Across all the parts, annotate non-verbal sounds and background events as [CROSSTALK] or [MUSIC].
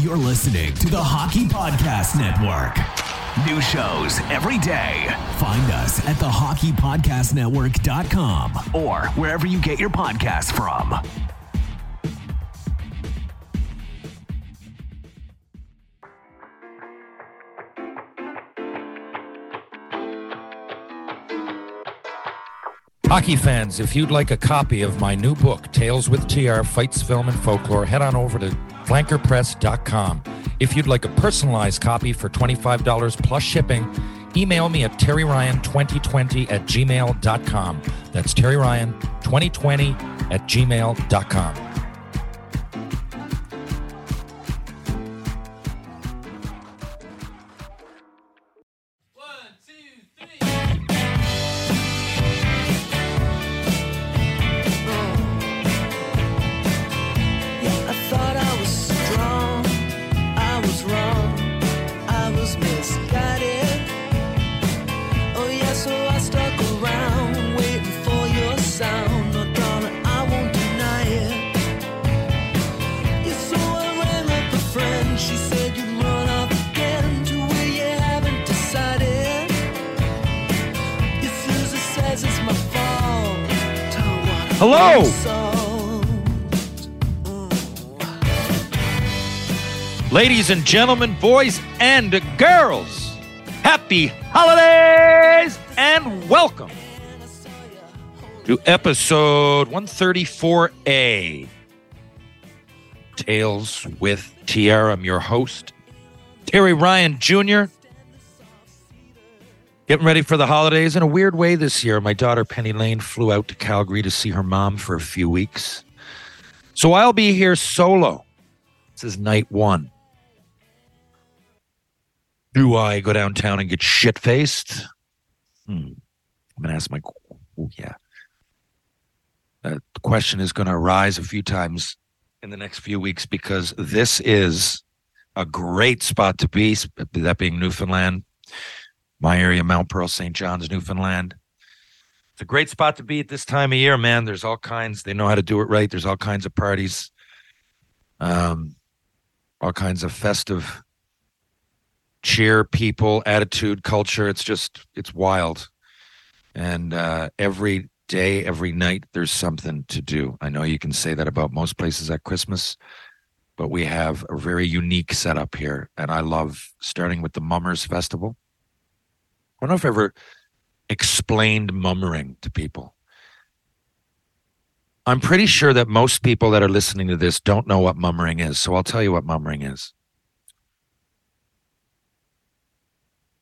You're listening to the Hockey Podcast Network. New shows every day. Find us at thehockeypodcastnetwork.com or wherever you get your podcasts from. Hockey fans, if you'd like a copy of my new book, Tales with TR Fights, Film, and Folklore, head on over to flankerpress.com. If you'd like a personalized copy for $25 plus shipping, email me at terryryan2020 at gmail.com. That's terryryan2020 at gmail.com. And gentlemen, boys and girls, happy holidays and welcome to episode 134A Tales with TR. I'm your host, Terry Ryan Jr. Getting ready for the holidays in a weird way this year. My daughter Penny Lane flew out to Calgary to see her mom for a few weeks. So I'll be here solo. This is night one. Do I go downtown and get shit faced? Hmm. I'm gonna ask my. Oh yeah. Uh, the question is going to arise a few times in the next few weeks because this is a great spot to be. That being Newfoundland, my area, Mount Pearl, St. John's, Newfoundland. It's a great spot to be at this time of year, man. There's all kinds. They know how to do it right. There's all kinds of parties. Um, all kinds of festive cheer people attitude culture. It's just it's wild. And uh every day every night there's something to do. I know you can say that about most places at christmas but we have a very unique setup here. And i love starting with the mummers festival. I don't know if i ever explained mummering to people. I'm pretty sure that most people that are listening to this don't know what mummering is. So i'll tell you what mummering is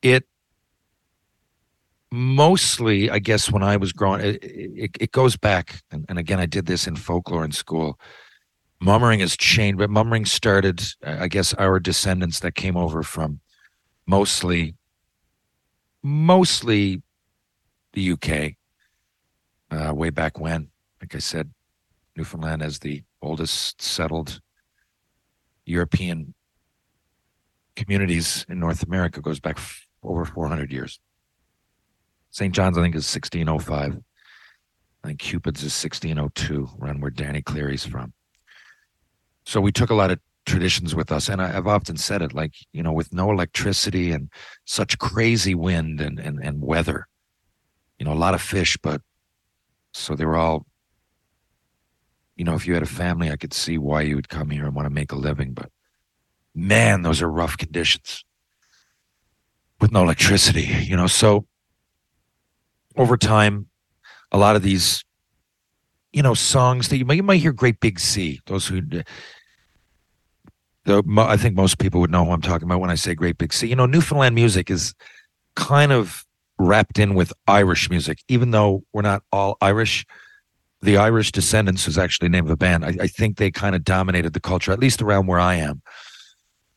it mostly i guess when i was growing it, it, it goes back and, and again i did this in folklore in school. Mummering has changed but mummering started i guess our descendants that came over from mostly mostly the uk uh, way back when. Like i said newfoundland as the oldest settled european communities in north america goes back over 400 years St. John's, I think, is 1605. I think Cupid's is 1602, around where Danny Cleary's from. So we took a lot of traditions with us. And I, I've often said it like, you know, with no electricity and such crazy wind and, and, and weather, you know, a lot of fish, but so they were all, you know, if you had a family, I could see why you would come here and want to make a living. But man, those are rough conditions with no electricity, you know. So over time, a lot of these, you know, songs that you might, you might hear Great Big Sea. Those who, the, I think most people would know who I'm talking about when I say Great Big Sea. You know, Newfoundland music is kind of wrapped in with Irish music, even though we're not all Irish. The Irish Descendants is actually the name of a band. I, I think they kind of dominated the culture, at least around where I am.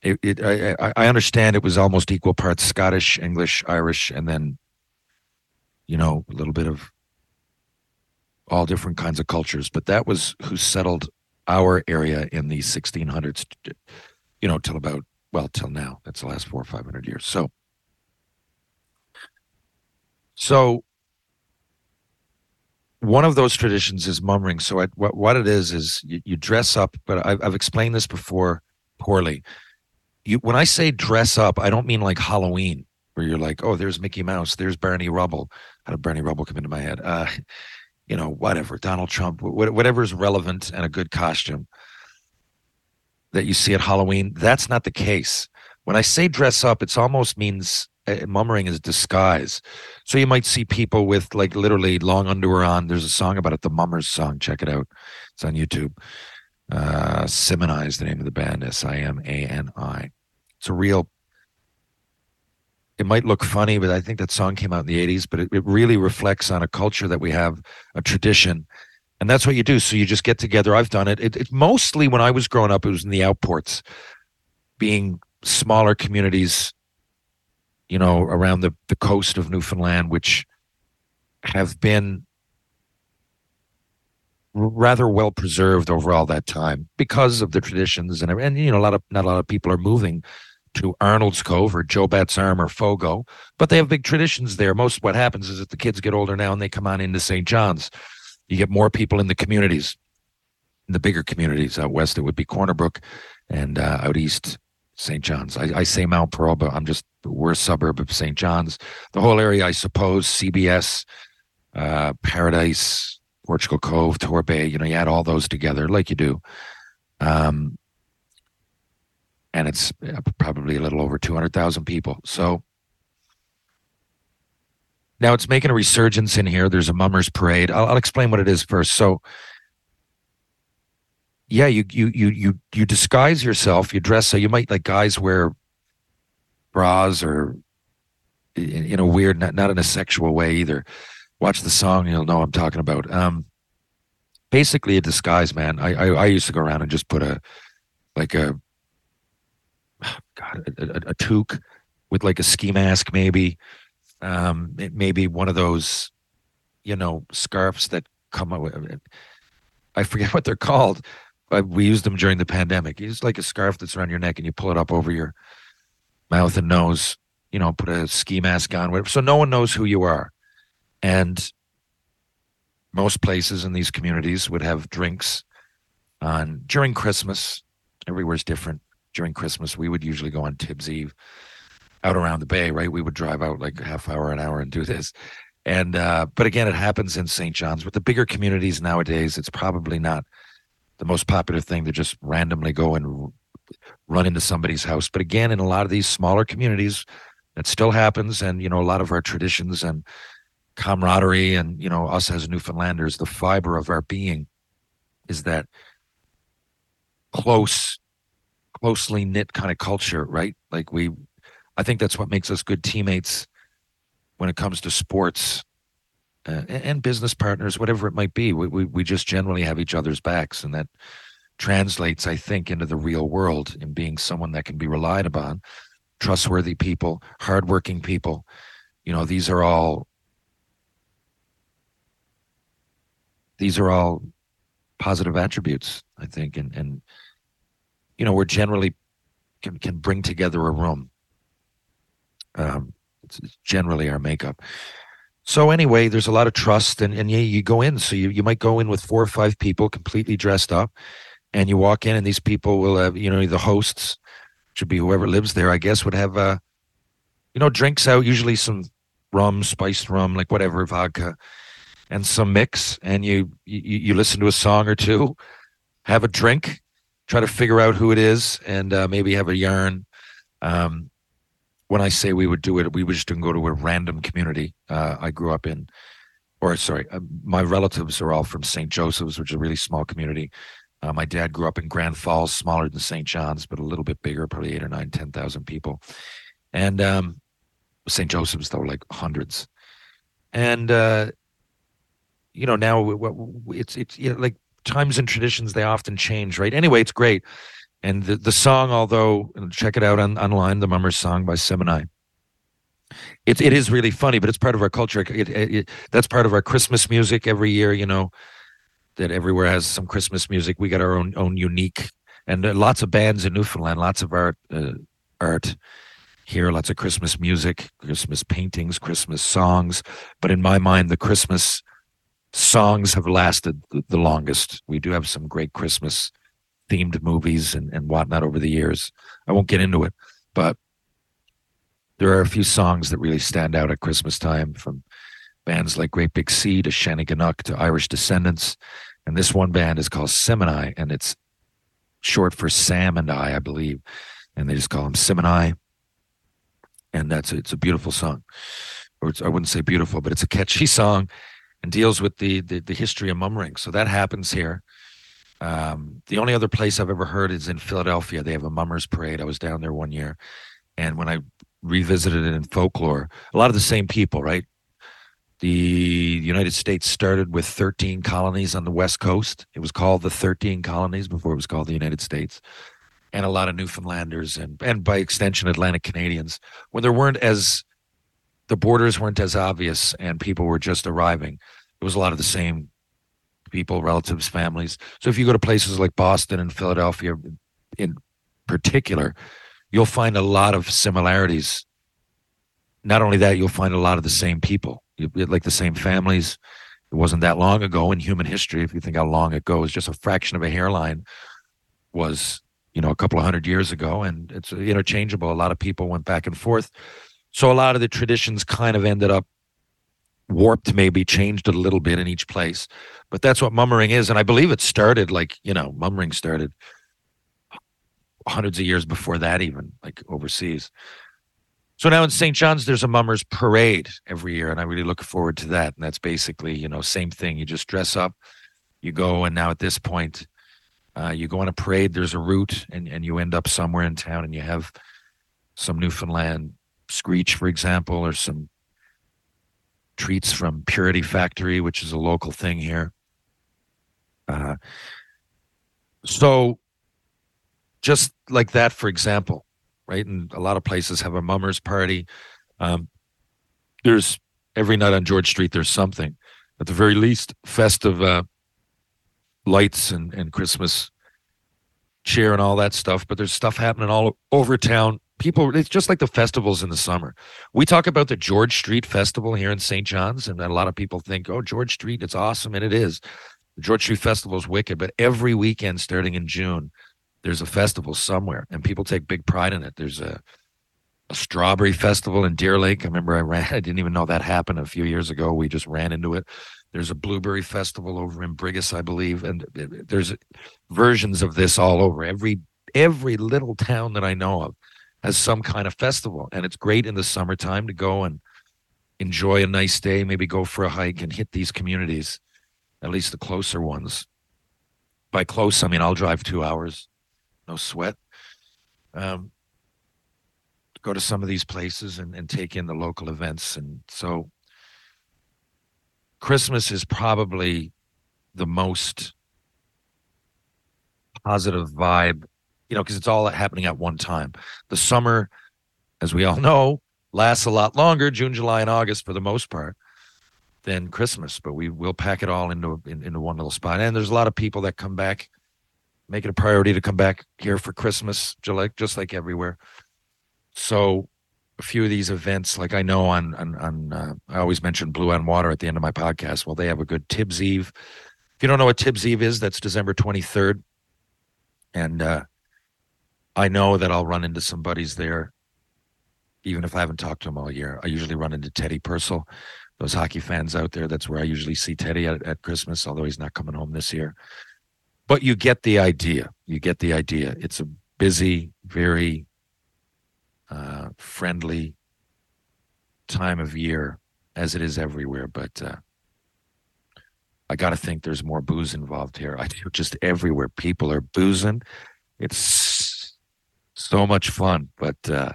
It, it I, I- understand it was almost equal parts Scottish, English, Irish, and then you know, a little bit of all different kinds of cultures. But that was who settled our area in the 1600s, you know, till about, well, till now. That's the last four or 500 years. So, so one of those traditions is mummering. So I, what, what it is, is you, you dress up, but I've, I've explained this before poorly. You when I say dress up, I don't mean like Halloween where you're like, oh, there's Mickey Mouse, there's Barney Rubble. How did Barney Rubble come into my head? Uh, [LAUGHS] you know, whatever, Donald Trump, whatever is relevant and a good costume that you see at Halloween. That's not the case. When I say dress up, it almost means uh, mummering is disguise. So you might see people with like literally long underwear on. There's a song about it, the Mummers song. Check it out. It's on YouTube. Uh, Simani is the name of the band. S I M A N I. It's a real. It might look funny, but I think that song came out in the '80s. But it, it really reflects on a culture that we have, a tradition, and that's what you do. So you just get together. I've done it. It, it mostly when I was growing up, it was in the outports, being smaller communities you know, around the, the coast of Newfoundland, which have been rather well preserved over all that time because of the traditions and and you know a lot of not a lot of people are moving to Arnold's Cove or Joe Batt's Arm or Fogo, but they have big traditions there. Most what happens is that the kids get older now and they come on into St. John's. You get more people in the communities, in the bigger communities out west. It would be Corner Brook, and uh, out east St. John's. I, I, say Mount Pearl, but I'm just we're a suburb of St. John's. The whole area, I suppose, CBS, uh, Paradise, Portugal Cove, Torbay. You know, you add all those together, like you do, um, and it's probably a little over two hundred thousand people. So now it's making a resurgence in here. There's a mummers parade. I'll, I'll explain what it is first. So yeah, you you you you you disguise yourself. You dress so you might like guys wear bras or in, in a weird, not not in a sexual way either. Watch the song, you'll know I'm talking about. Um, basically a disguise, man. I, I I used to go around and just put a like a God a, a, a toque with like a ski mask, maybe. Um, maybe one of those, you know, scarves that come up. I forget [LAUGHS] what they're called, but we used them during the pandemic. It's like a scarf that's around your neck and you pull it up over your mouth and nose, you know, put a ski mask on, whatever. So no one knows who you are. And most places in these communities would have drinks on during Christmas. Everywhere's different. During Christmas, we would usually go on Tibbs Eve out around the bay, right? We would drive out like a half hour, an hour and do this. And uh, but again, it happens in St. John's. With the bigger communities nowadays, it's probably not the most popular thing to just randomly go and run into somebody's house. But again, in a lot of these smaller communities, it still happens. And, you know, a lot of our traditions and camaraderie and, you know, us as Newfoundlanders, the fiber of our being is that close, closely knit kind of culture, right? Like we, I think that's what makes us good teammates when it comes to sports uh, and business partners, whatever it might be. We, we, we just generally have each other's backs, and that translates, I think, into the real world in being someone that can be relied upon, trustworthy people, hardworking people. You know, these are all these are all positive attributes, I think, and and you know, we're generally can can bring together a room. Um, it's generally our makeup. So anyway, there's a lot of trust, and and yeah, you go in. So you you might go in with four or five people, completely dressed up, and you walk in, and these people will have you know the hosts, should be whoever lives there, I guess, would have uh, you know, drinks out, usually some rum, spiced rum, like whatever vodka, and some mix, and you you you listen to a song or two, have a drink, try to figure out who it is, and uh, maybe have a yarn. Um, when I say we would do it, we would just go to a random community. Uh, I grew up in, or sorry, uh, my relatives are all from St. Joseph's, which is a really small community. Uh, my dad grew up in Grand Falls, smaller than St. John's, but a little bit bigger, probably eight or nine, 10,000 people. And um, St. Joseph's, though, like hundreds. And, uh, you know, now it's, it's you know, like times and traditions, they often change, right? Anyway, it's great. And the, the song, although check it out on, online, the Mummers song by Simani. It, it is really funny, but it's part of our culture. It, it, that's part of our Christmas music every year, you know, that everywhere has some Christmas music. We got our own own unique, and lots of bands in Newfoundland, lots of art, uh, art here, lots of Christmas music, Christmas paintings, Christmas songs. But in my mind, the Christmas songs have lasted the, longest. We do have some great Christmas themed movies and, and whatnot over the years. I won't get into it, but there are a few songs that really stand out at Christmas time from bands like Great Big Sea to Shanneyganock to Irish Descendants. And this one band is called Simani, and it's short for Sam and I, I believe. And they just call them Simani. And that's it's a beautiful song. Or I wouldn't say beautiful, but it's a catchy [LAUGHS] song and deals with the the, the history of mummering. So that happens here. Um, the only other place I've ever heard is in Philadelphia. They have a mummers parade. I was down there one year, and when I revisited it in folklore, a lot of the same people, right? The United States started with 13 colonies on the West Coast. It was called the 13 colonies before it was called the United States. And a lot of Newfoundlanders and, and by extension, Atlantic Canadians. When there weren't as, the borders weren't as obvious and people were just arriving, it was a lot of the same people, relatives, families. So if you go to places like Boston and Philadelphia in particular, you'll find a lot of similarities. Not only that, you'll find a lot of the same people, like the same families. It wasn't that long ago in human history. If you think how long it goes, just a fraction of a hairline was, you know, a couple of hundred years ago, and it's interchangeable. A lot of people went back and forth. So a lot of the traditions kind of ended up warped maybe changed a little bit in each place. But that's what mummering is and i believe it started like you know mummering started hundreds of years before that even like overseas. So now in st john's there's a mummers parade every year and i really look forward to that. And that's basically you know same thing. You just dress up you go and now at this point uh, you go on a parade there's a route and, and you end up somewhere in town and you have some newfoundland screech for example or some treats from Purity Factory, which is a local thing here. Uh, so, just like that, for example, right? And a lot of places have a mummers party. Um, there's every night on George Street, there's something. At the very least, festive uh, lights and, and Christmas cheer and all that stuff. But there's stuff happening all over town people it's just like the festivals in the summer. We talk about the george street festival here in st john's and a lot of people think oh george street it's awesome and it is. The george street festival is wicked but every weekend starting in june there's a festival somewhere and people take big pride in it. There's a, a strawberry festival in deer lake. I remember i [LAUGHS] ran i didn't even know that happened a few years ago. We just ran into it. There's a blueberry festival over in brigus i believe and there's versions of this all over. Every every little town that i know of has some kind of festival. And it's great in the summertime to go and enjoy a nice day, maybe go for a hike and hit these communities, at least the closer ones. By close, I mean I'll drive two hours, no sweat. Um, go to some of these places and, and take in the local events. And so Christmas is probably the most positive vibe you know, because it's all happening at one time. The summer, as we all know, lasts a lot longer, June, July, and August for the most part, than Christmas. But we will pack it all into in, into one little spot. And there's a lot of people that come back, make it a priority to come back here for Christmas, just like everywhere. So a few of these events, like I know on on, on uh, I always mention Blue on Water at the end of my podcast. Well, they have a good Tibbs Eve. If you don't know what Tibbs Eve is, that's December 23rd. And uh, I know that I'll run into some buddies there, even if I haven't talked to them all year. I usually run into Teddy Purcell, those hockey fans out there. That's where I usually see Teddy at, at Christmas, although he's not coming home this year. But you get the idea. You get the idea. It's a busy, very uh, friendly time of year, as it is everywhere. But uh, I got to think there's more booze involved here. I do just everywhere. People are boozing. It's so much fun, but uh,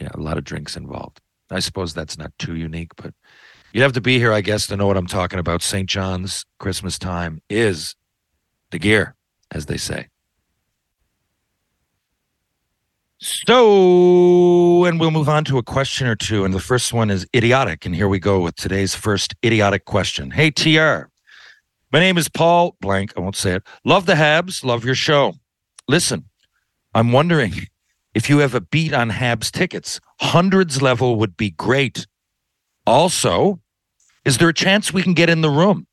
yeah, a lot of drinks involved. I suppose that's not too unique, but you'd have to be here, I guess, to know what I'm talking about. St. John's Christmas time is the gear, as they say. So, and we'll move on to a question or two. And the first one is idiotic. And here we go with today's first idiotic question. Hey, TR. My name is Paul Blank. I won't say it. Love the Habs. Love your show. Listen, I'm wondering if you have a beat on Habs tickets. Hundreds level would be great. Also, is there a chance we can get in the room?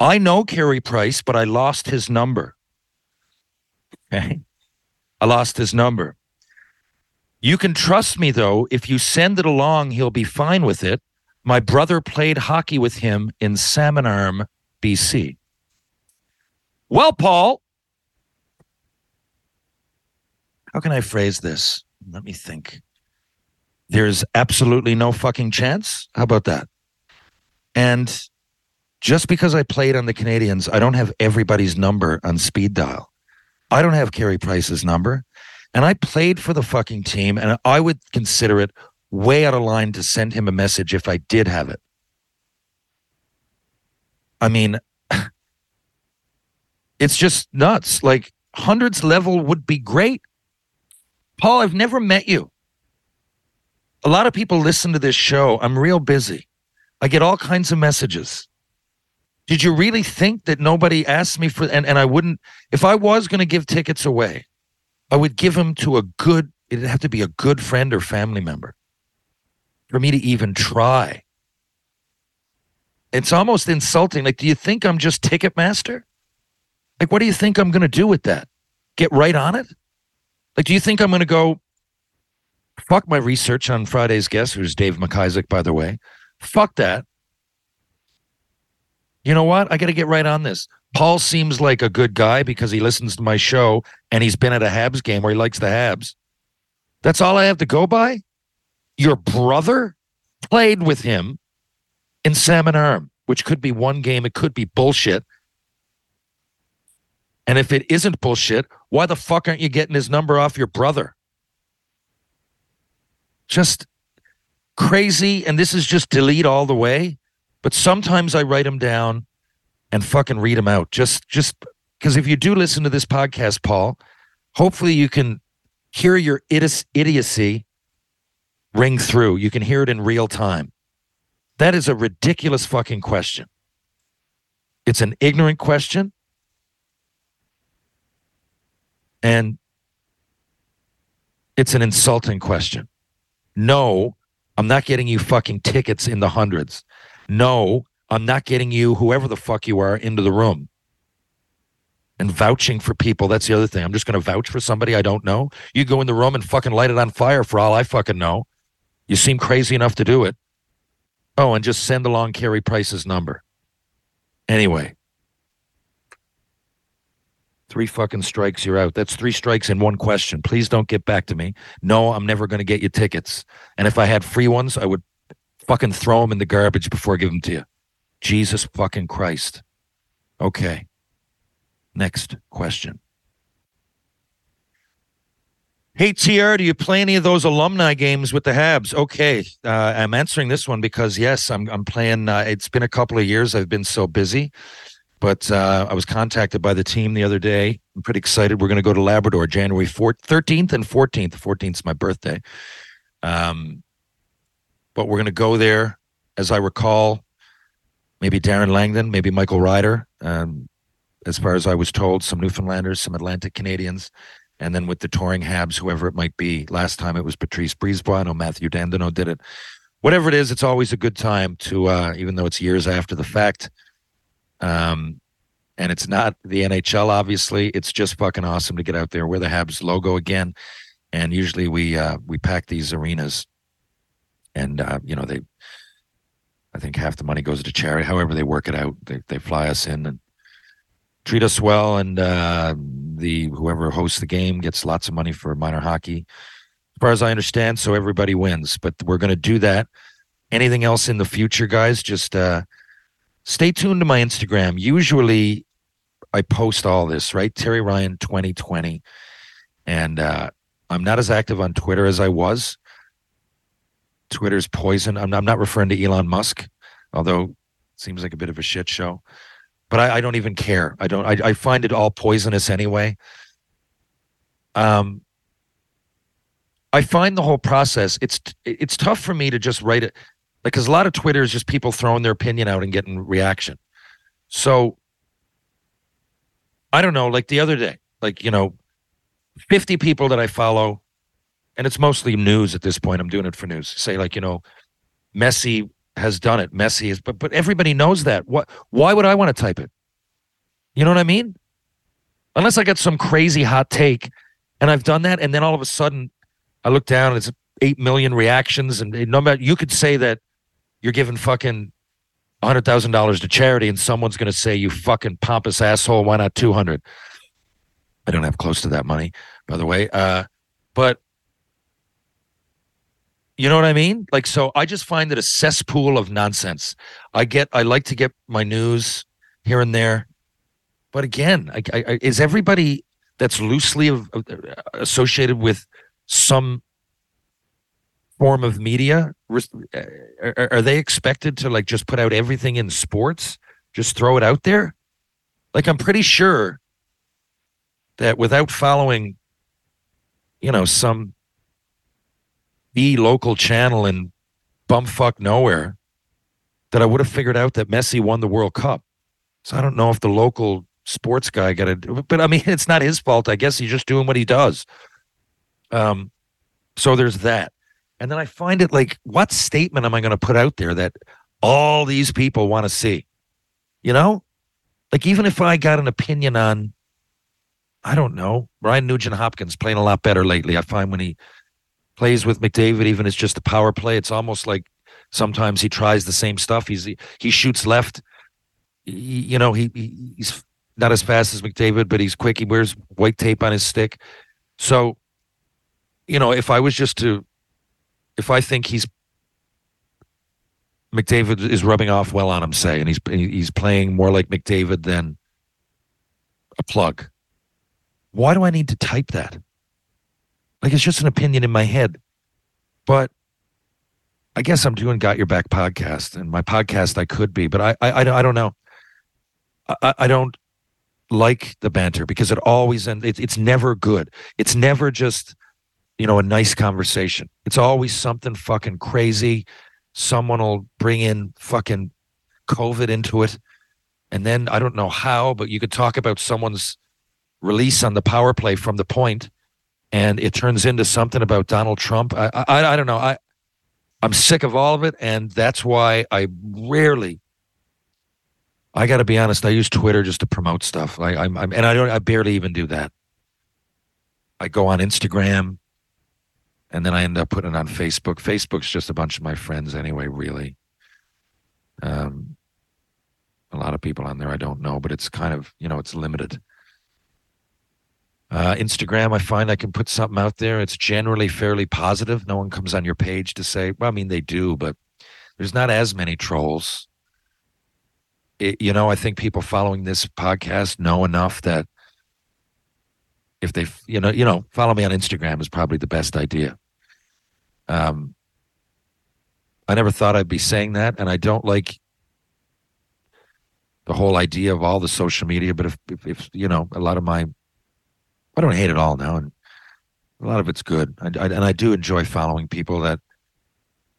I know Carey Price, but I lost his number. Okay. I lost his number. You can trust me, though. If you send it along, he'll be fine with it. My brother played hockey with him in Salmon Arm, BC. Well, Paul, how can I phrase this? Let me think. There's absolutely no fucking chance. How about that? And just because I played on the Canadiens, I don't have everybody's number on speed dial. I don't have Carey Price's number. And I played for the fucking team, and I would consider it way out of line to send him a message if I did have it. I mean, [LAUGHS] it's just nuts. Like hundreds level would be great. Paul, I've never met you. A lot of people listen to this show. I'm real busy. I get all kinds of messages. Did you really think that nobody asked me for and, and I wouldn't if I was going to give tickets away, I would give them to a good it'd have to be a good friend or family member for me to even try. It's almost insulting. Like, do you think I'm just Ticketmaster? Like, what do you think I'm going to do with that? Get right on it? Like, do you think I'm going to go fuck my research on Friday's guest, who's Dave McIsaac, by the way? Fuck that. You know what? I got to get right on this. Paul seems like a good guy because he listens to my show and he's been at a Habs game where he likes the Habs. That's all I have to go by? Your brother played with him in Salmon Arm, which could be one game, it could be bullshit. And if it isn't bullshit, why the fuck aren't you getting his number off your brother? Just crazy. And this is just delete all the way. But sometimes I write them down and fucking read them out. Just, just because if you do listen to this podcast, Paul, hopefully you can hear your idiocy ring through. You can hear it in real time. That is a ridiculous fucking question. It's an ignorant question. And it's an insulting question. No, I'm not getting you fucking tickets in the hundreds. No, I'm not getting you, whoever the fuck you are, into the room. And vouching for people, that's the other thing. I'm just going to vouch for somebody I don't know. You go in the room and fucking light it on fire for all I fucking know. You seem crazy enough to do it. Oh, and just send along Carey Price's number. Anyway, three fucking strikes, you're out. That's three strikes in one question. Please don't get back to me. No, I'm never going to get you tickets. And if I had free ones, I would fucking throw them in the garbage before I give them to you. Jesus fucking Christ. Okay. Next question. Hey TR, do you play any of those alumni games with the Habs? Okay, uh, I'm answering this one because yes, I'm I'm playing. Uh, it's been a couple of years. I've been so busy, but uh, I was contacted by the team the other day. I'm pretty excited. We're going to go to Labrador January 4th, 13th and 14th. 14th is my birthday. Um, but we're going to go there. As I recall, maybe Darren Langdon, maybe Michael Ryder. Um, as far as I was told, some Newfoundlanders, some Atlantic Canadians, and then with the touring Habs, whoever it might be. Last time it was Patrice Brisebois. I know Mathieu Dandenault did it. Whatever it is, it's always a good time to, uh, even though it's years after the fact. Um, and it's not the NHL, obviously. It's just fucking awesome to get out there, wear the Habs logo again. And usually we uh, we pack these arenas, and uh, you know they, I think half the money goes to charity. However, they work it out. They they fly us in and treat us well, and uh, the whoever hosts the game gets lots of money for minor hockey, as far as I understand. So everybody wins. But we're going to do that. Anything else in the future, guys? Just uh, stay tuned to my Instagram. Usually, I post all this. Right, Terry Ryan 2020, and uh, I'm not as active on Twitter as I was. Twitter's poison. I'm, I'm not referring to Elon Musk, although it seems like a bit of a shit show but I, I, don't even care. I don't. I, I, find it all poisonous anyway. Um, I find the whole process. It's it's tough for me to just write it, because a lot of Twitter is just people throwing their opinion out and getting reaction. So I don't know. Like the other day, like you know, fifty people that I follow, and it's mostly news at this point. I'm doing it for news. Say like you know, Messi has done it. Messi is, but but everybody knows that. What? Why would I want to type it? You know what I mean? Unless I get some crazy hot take, and I've done that, and then all of a sudden, I look down and it's eight million reactions, and no matter you could say that you're giving fucking hundred thousand dollars to charity, and someone's going to say you fucking pompous asshole. Why not two hundred? I don't have close to that money, by the way. Uh, but you know what I mean? Like, so I just find it a cesspool of nonsense. I get, I like to get my news here and there, but again, I, I, is everybody that's loosely uh, associated with some form of media uh, are, they expected to like just put out everything in sports? Just throw it out there? Like i'm pretty sure that without following you know some the local channel in bumfuck nowhere that i would have figured out that messi won the world cup. So i don't know if the local sports guy got it but i mean [LAUGHS] it's not his fault. I guess he's just doing what he does. Um so there's that and then I find it like, what statement am I going to put out there that all these people want to see? You know, like even if I got an opinion on, I don't know, Ryan Nugent Hopkins playing a lot better lately. I find when he plays with McDavid, even it's just a power play, it's almost like sometimes he tries the same stuff. He's he shoots left. He, you know, he, he he's not as fast as McDavid, but he's quick. He wears white tape on his stick. So, you know, if I was just to if I think he's McDavid is rubbing off well on him, say, and he's he's playing more like McDavid than a plug. Why do I need to type that? Like it's just an opinion in my head. But I guess I'm doing Got Your Back podcast, and my podcast I could be, but I I, I don't know. I, I don't like the banter because it always and it, it's never good. It's never just you know, a nice conversation. It's always something fucking crazy. Someone will bring in fucking COVID into it. And then I don't know how, but you could talk about someone's release on the power play from the point and it turns into something about Donald Trump. I, I, I don't know. I, I'm sick of all of it. And that's why I rarely, I got to be honest, I use Twitter just to promote stuff. I, I'm, I'm, and I don't, I barely even do that. I go on Instagram and then I end up putting it on Facebook. Facebook's just a bunch of my friends anyway, really. Um, a lot of people on there I don't know, but it's kind of you know it's limited. Uh, Instagram, I find I can put something out there. It's generally fairly positive. No one comes on your page to say, well, I mean, they do, but there's not as many trolls. It, you know, I think people following this podcast know enough that if they, you know, you know, follow me on Instagram is probably the best idea. Um, I never thought I'd be saying that, and I don't like the whole idea of all the social media. But if, if, if you know, a lot of my, I don't hate it all now, and a lot of it's good. I, I, and I do enjoy following people that,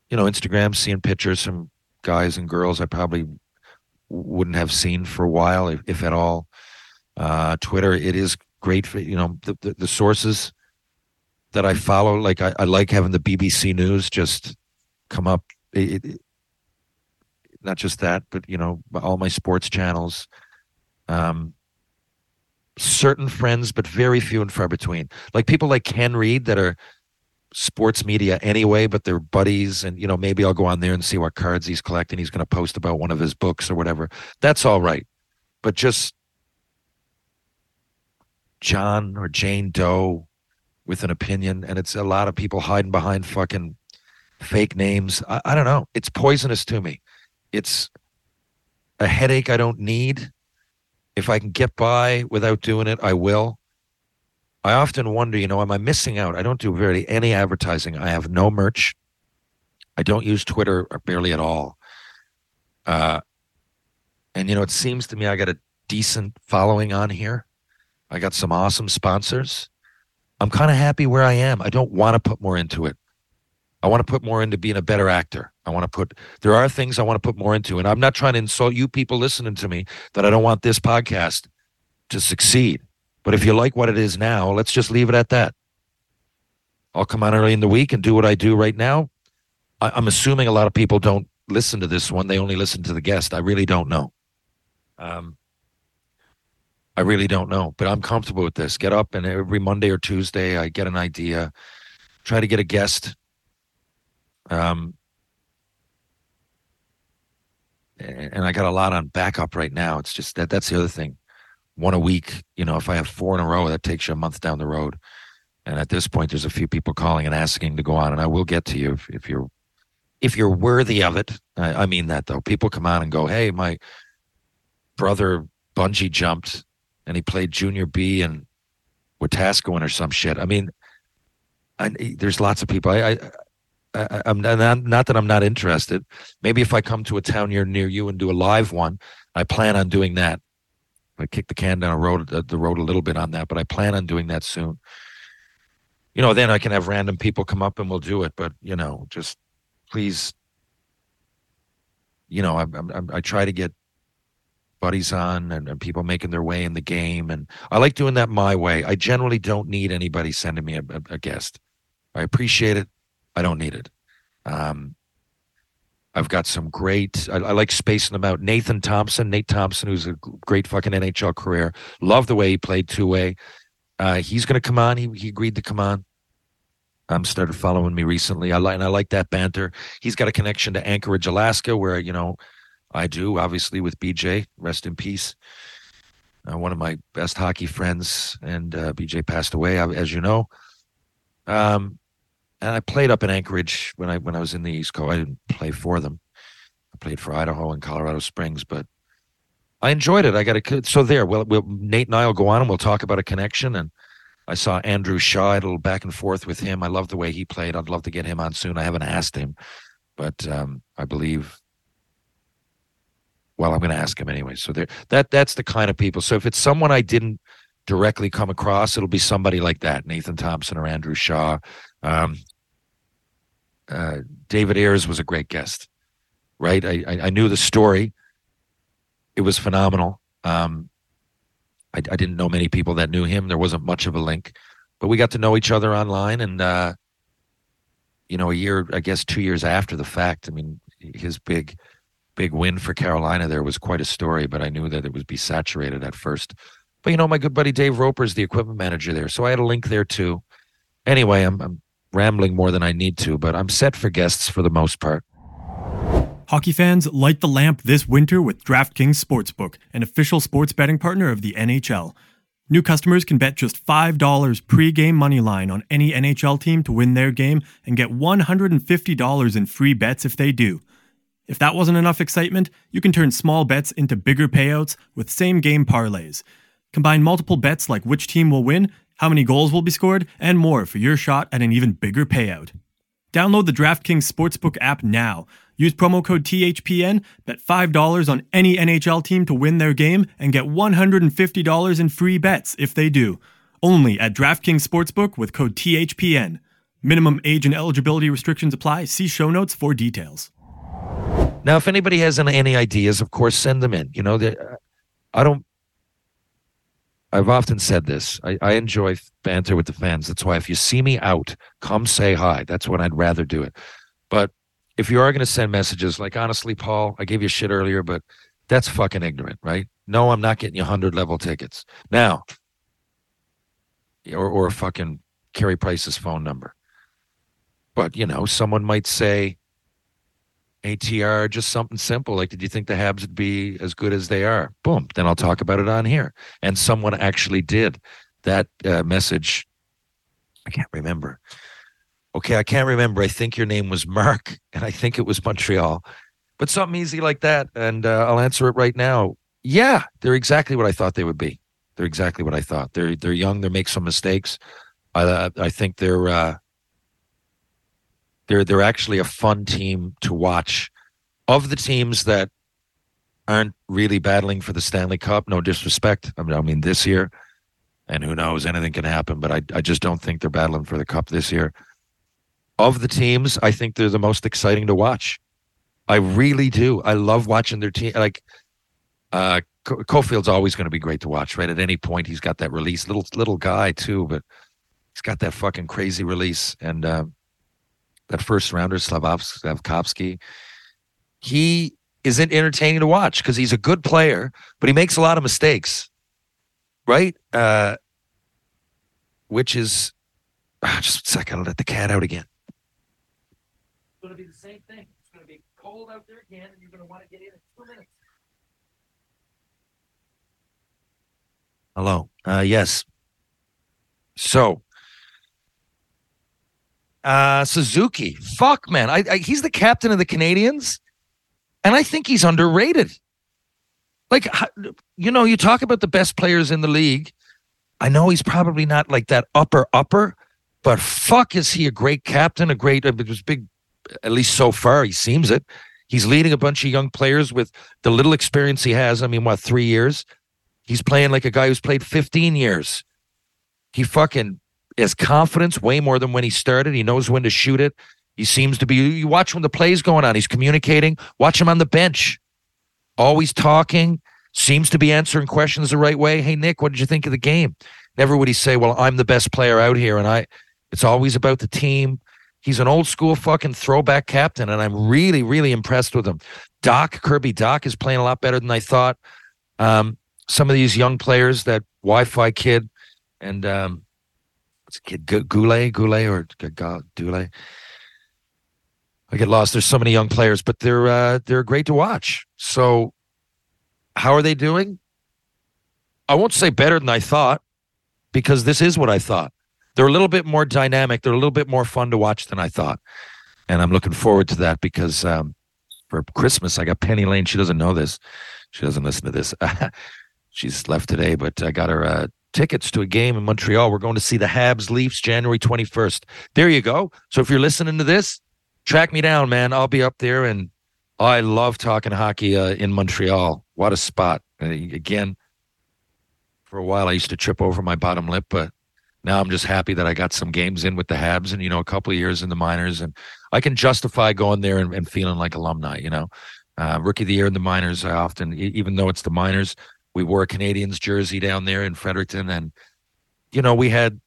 you know, Instagram, seeing pictures from guys and girls I probably wouldn't have seen for a while, if, if at all. Uh, Twitter, it is great for you know the, the, the sources that I follow. Like I, I like having the BBC News just come up. It, it, not just that, but you know, all my sports channels. Um, certain friends, but very few and far between. Like people like Ken Reid that are sports media anyway, but they're buddies, and you know, maybe I'll go on there and see what cards he's collecting. He's going to post about one of his books or whatever. That's all right, but just John or Jane Doe with an opinion, and it's a lot of people hiding behind fucking fake names. I, I don't know. It's poisonous to me. It's a headache I don't need. If I can get by without doing it, I will. I often wonder, you know, am I missing out? I don't do very any advertising. I have no merch. I don't use Twitter or barely at all. Uh, and you know, it seems to me I got a decent following on here. I got some awesome sponsors. I'm kind of happy where I am. I don't want to put more into it. I want to put more into being a better actor. I want to put, there are things I want to put more into. And I'm not trying to insult you people listening to me that I don't want this podcast to succeed. But if you like what it is now, let's just leave it at that. I'll come on early in the week and do what I do right now. I, am assuming a lot of people don't listen to this one. They only listen to the guest. I really don't know. Um, I really don't know, but I'm comfortable with this. Get up and every Monday or Tuesday, I get an idea, try to get a guest. Um, and I got a lot on backup right now. It's just that that's the other thing. One a week, you know, if I have four in a row, that takes you a month down the road. And at this point, there's a few people calling and asking to go on, and I will get to you if, if you're if you're worthy of it. I, I mean that though. People come on and go, "Hey, my brother bungee jumped and he played junior B and Wetaskiwin or some shit." I mean, I, there's lots of people. I, I I, am not, not that I'm not interested. Maybe if I come to a town near near you and do a live one, I plan on doing that. I kick the can down the road, the road a little bit on that, but I plan on doing that soon. You know, then I can have random people come up and we'll do it. But you know, just please, you know, I, I, I try to get buddies on and, and, people making their way in the game, and I like doing that my way. I generally don't need anybody sending me a, a, a guest. I appreciate it. I don't need it. Um, I've got some great. I, I, like spacing them out. Nathan Thompson, Nate Thompson, who's a great fucking NHL career. Love the way he played two way. Uh, he's going to come on. He he agreed to come on. Um, started following me recently. I like and I like that banter. He's got a connection to Anchorage, Alaska, where you know I do. Obviously, with BJ, rest in peace. Uh, one of my best hockey friends, and uh, BJ passed away, as you know. Um, and I played up in Anchorage when I when I was in the East Coast. I didn't play for them. I played for Idaho and Colorado Springs, but I enjoyed it. I got a so there. Well, we'll, Nate and I will go on and we'll talk about a connection. And I saw Andrew Shaw. I had a little back and forth with him. I love the way he played. I'd love to get him on soon. I haven't asked him, but um, I believe. Well, I'm going to ask him anyway. So there, that that's the kind of people. So if it's someone I didn't directly come across, it'll be somebody like that, Nathan Thompson or Andrew Shaw. Um, uh, David Ayres was a great guest, right? I, I, I knew the story. It was phenomenal. Um, I, I, didn't know many people that knew him. There wasn't much of a link, but we got to know each other online. And, uh, you know, a year, I guess two years after the fact, I mean, his big, big win for Carolina there was quite a story, but I knew that it would be saturated at first. But, you know, my good buddy Dave Roper is the equipment manager there. So I had a link there too. Anyway, I'm, I'm rambling more than I need to, but I'm set for guests for the most part. Hockey fans, light the lamp this winter with DraftKings Sportsbook, an official sports betting partner of the NHL. New customers can bet just $5 pre-game money line on any NHL team to win their game and get $150 in free bets if they do. If that wasn't enough excitement, you can turn small bets into bigger payouts with same game parlays. Combine multiple bets like which team will win how many goals will be scored, and more for your shot at an even bigger payout. Download the DraftKings Sportsbook app now. Use promo code THPN, bet $5 on any NHL team to win their game, and get $150 in free bets if they do. Only at DraftKings Sportsbook with code THPN. Minimum age and eligibility restrictions apply. See show notes for details. Now, if anybody has any ideas, of course, send them in. You know, I don't I've often said this. I, I, enjoy banter with the fans. That's why if you see me out, come say hi. That's when I'd rather do it. But if you are going to send messages, like honestly, Paul, I gave you shit earlier, but that's fucking ignorant, right? No, I'm not getting you hundred level tickets now, or or fucking Carey Price's phone number. But you know, someone might say, ATR, just something simple. Like, did you think the Habs would be as good as they are? Boom. Then I'll talk about it on here. And someone actually did that uh, message. I can't remember. Okay, I can't remember. I think your name was Mark, [LAUGHS] and I think it was Montreal. But something easy like that, and uh, I'll answer it right now. Yeah, they're exactly what I thought they would be. They're exactly what I thought. They're they're young. They make some mistakes. I I think they're uh, they're they're actually a fun team to watch. Of the teams that aren't really battling for the Stanley Cup, no disrespect. I mean, I mean this year, and who knows, anything can happen. But I I just don't think they're battling for the cup this year. Of the teams, I think they're the most exciting to watch. I really do. I love watching their team. Like uh, Caufield's always going to be great to watch. Right at any point, he's got that release. Little little guy too, but he's got that fucking crazy release. And um, that first rounder, Slafkovsky, he isn't entertaining to watch because he's a good player, but he makes a lot of mistakes. right? Uh, which is ah, just a second. I'll let the cat out again. It's going to be the same thing. It's going to be cold out there again, and you're going to want to get in in two minutes. Hello. Uh, yes. So, uh, Suzuki. Fuck, man. I, I he's the captain of the Canadiens, and I think he's underrated. Like, you know, you talk about the best players in the league. I know he's probably not like that upper upper, but fuck, is he a great captain? A great, big, at least so far. He seems it. He's leading a bunch of young players with the little experience he has. I mean, what three years? He's playing like a guy who's played 15 years. He fucking has confidence way more than when he started. He knows when to shoot it. He seems to be. You watch when the play's going on. He's communicating. Watch him on the bench, always talking. Seems to be answering questions the right way. Hey Nick, what did you think of the game? Never would he say, "Well, I'm the best player out here," and I. It's always about the team. He's an old school fucking throwback captain, and I'm really, really impressed with him. Dach Kirby Dach is playing a lot better than I thought. Um, some of these young players, that Wi-Fi kid, and um, what's Goulet, Goulet or G- G- Dule. I get lost. There's so many young players, but they're uh, they're great to watch. So, how are they doing? I won't say better than I thought, because this is what I thought. They're a little bit more dynamic. They're a little bit more fun to watch than I thought, and I'm looking forward to that because um, for Christmas I got Penny Lane. She doesn't know this. She doesn't listen to this. [LAUGHS] She's left today, but I got her uh, tickets to a game in Montreal. We're going to see the Habs Leafs January 21st. There you go. So if you're listening to this, track me down, man. I'll be up there, and I love talking hockey uh, in Montreal. What a spot! Uh, again, for a while I used to trip over my bottom lip, but now I'm just happy that I got some games in with the Habs, and you know, a couple of years in the minors, and I can justify going there and, and feeling like alumni. You know, uh, rookie of the year in the minors. I often, even though it's the minors, we wore a Canadiens jersey down there in Fredericton, and you know, we had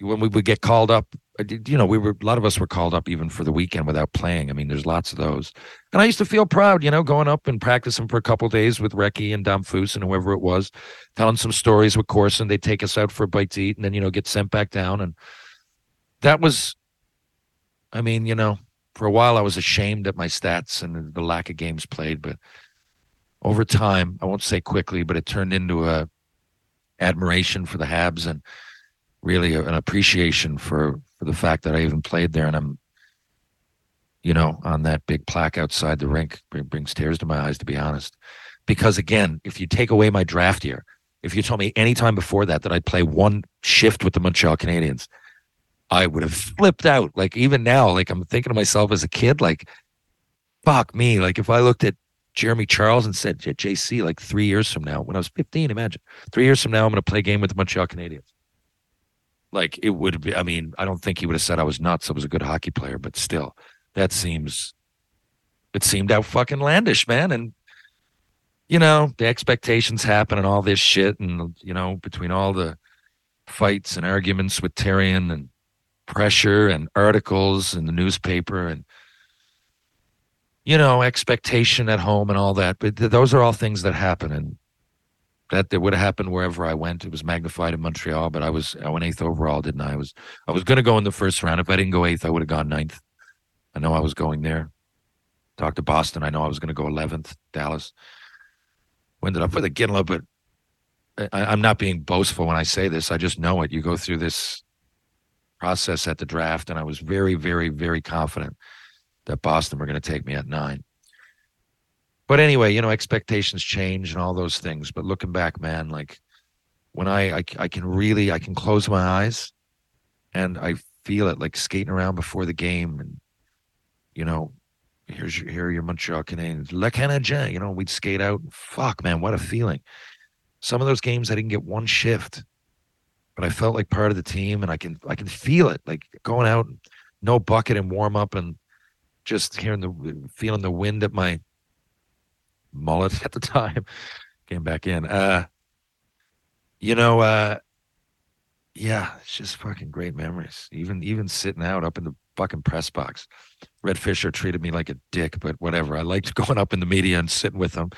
when we would get called up. uh, You know, we were a lot of us were called up even for the weekend without playing. I mean, there's lots of those, and I used to feel proud. You know, going up and practicing for a couple days with Recchi and Damphousse and whoever it was, telling some stories with Corson. They'd take us out for a bite to eat, and then you know get sent back down, and that was, I mean, you know, for a while I was ashamed at my stats and the lack of games played, but over time, I won't say quickly, but it turned into a admiration for the Habs and really an appreciation for for the fact that I even played there, and I'm, you know, on that big plaque outside the rink bring, brings tears to my eyes, to be honest. Because again, if you take away my draft year, if you told me any time before that that I'd play one shift with the Montreal Canadiens, I would have flipped out. Like even now, like I'm thinking to myself as a kid, like, fuck me. Like if I looked at Jeremy Charles and said, "J- JC, like three years from now, when I was 15, imagine three years from now, I'm going to play a game with the Montreal Canadiens. Like it would be, I mean, I don't think he would have said I was nuts. I was a good hockey player, but still, that seems, it seemed out fucking landish, man. And, you know, the expectations happen and all this shit. And, you know, between all the fights and arguments with Therrien and pressure and articles in the newspaper and, you know, expectation at home and all that. But th- those are all things that happen. And that, that would have happened wherever I went. It was magnified in Montreal, but I was, I went eighth overall, didn't I? I was, I was going to go in the first round. If I didn't go eighth, I would have gone ninth. I know I was going there. Talked to Boston. I know I was going to go 11th, Dallas. We ended up with Iginla, but I, I'm not being boastful when I say this. I just know it. You go through this process at the draft, and I was very, very, very confident that Boston were going to take me at nine. But anyway, you know, expectations change and all those things. But looking back, man, like when I, I, I can really, I can close my eyes and I feel it like skating around before the game. And, you know, here's your, here are your Montreal Canadiens, Le Canadien, you know, we'd skate out. Fuck, man, what a feeling. Some of those games I didn't get one shift, but I felt like part of the team and I can, I can feel it like going out, and no bucket and warm up and just hearing the, feeling the wind at my, mullet [LAUGHS] at the time. Came back in. Uh you know, uh yeah, it's just fucking great memories. Even even sitting out up in the fucking press box. Red Fisher treated me like a dick, but whatever. I liked [LAUGHS] going up in the media and sitting with them.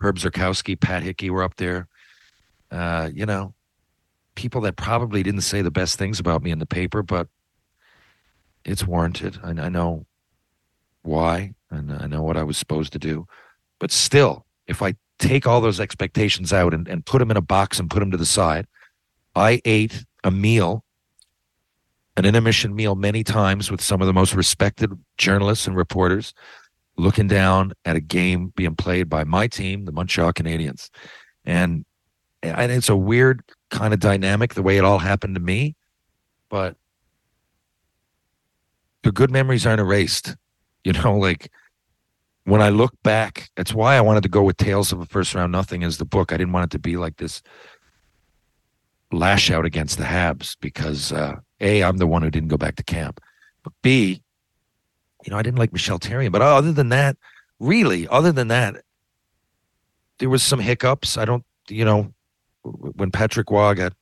Herb Zurkowsky, Pat Hickey were up there. uh, you know, people that probably didn't say the best things about me in the paper, but it's warranted. I, I know why, and I know what I was supposed to do. But still, if I take all those expectations out and, and put them in a box and put them to the side, I ate a meal, an intermission meal, many times with some of the most respected journalists and reporters, looking down at a game being played by my team, the Montreal Canadiens. And and it's a weird kind of dynamic the way it all happened to me, but the good memories aren't erased. You know, like when I look back, that's why I wanted to go with Tales of a First Round Nothing as the book. I didn't want it to be like this lash out against the Habs because uh, A, I'm the one who didn't go back to camp. But B, you know, I didn't like Michel Therrien. But other than that, really, other than that, there was some hiccups. I don't, you know, when Patrick Roy got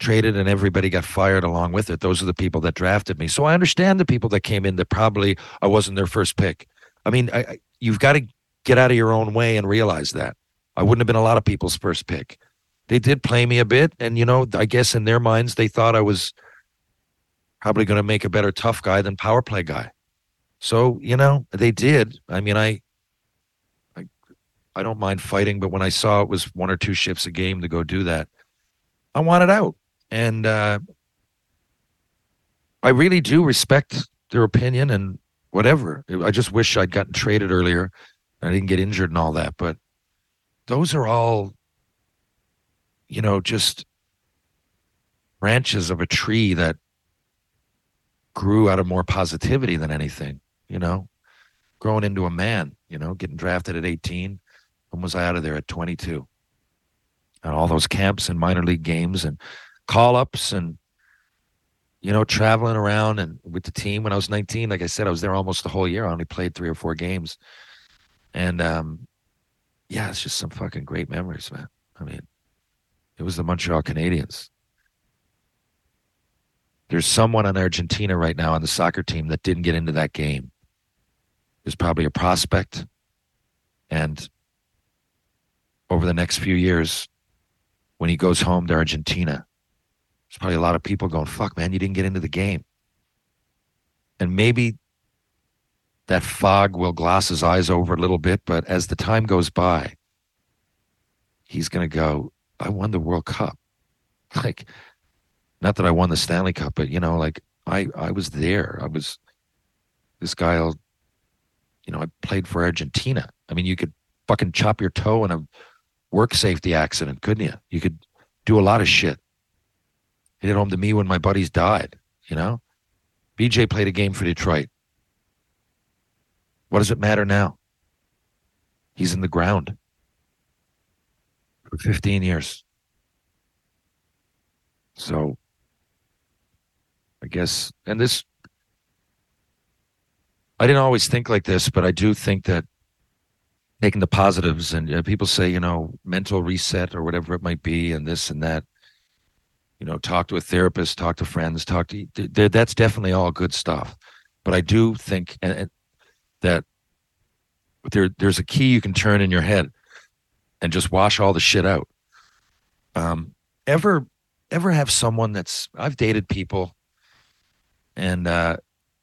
traded and everybody got fired along with it, those are the people that drafted me. So I understand the people that came in that probably I wasn't their first pick. I mean, I, you've got to get out of your own way and realize that. I wouldn't have been a lot of people's first pick. They did play me a bit, and you know, I guess in their minds they thought I was probably going to make a better tough guy than power play guy. So you know, they did. I mean, I, I, I don't mind fighting, but when I saw it was one or two shifts a game to go do that, I wanted out, and uh, I really do respect their opinion and whatever. I just wish I'd gotten traded earlier. I didn't get injured and all that, but those are all, you know, just branches of a tree that grew out of more positivity than anything, you know, growing into a man, you know, getting drafted at 18. When was I out of there at 22? And all those camps and minor league games and call ups and you know, traveling around and with the team when I was 19. Like I said, I was there almost the whole year. I only played three or four games. And um, yeah, it's just some fucking great memories, man. I mean, it was the Montreal Canadiens. There's someone in Argentina right now on the soccer team that didn't get into that game. There's probably a prospect. And over the next few years, when he goes home to Argentina, there's probably a lot of people going, fuck, man, you didn't get into the game. And maybe that fog will gloss his eyes over a little bit, but as the time goes by, he's going to go, I won the World Cup. [LAUGHS] Like, not that I won the Stanley Cup, but, you know, like, I, I was there. I was, this guy, you know, I played for Argentina. I mean, you could fucking chop your toe in a work safety accident, couldn't you? You could do a lot of shit hit home to me when my buddies died, you know? BJ played a game for Detroit. What does it matter now? He's in the ground for 15 years. So I guess, and this, I didn't always think like this, but I do think that taking the positives and uh, people say, you know, mental reset or whatever it might be, and this and that you know, talk to a therapist, talk to friends, talk to that's definitely all good stuff. But I do think and that there there's a key you can turn in your head and just wash all the shit out. Um, ever ever have someone that's I've dated people and uh,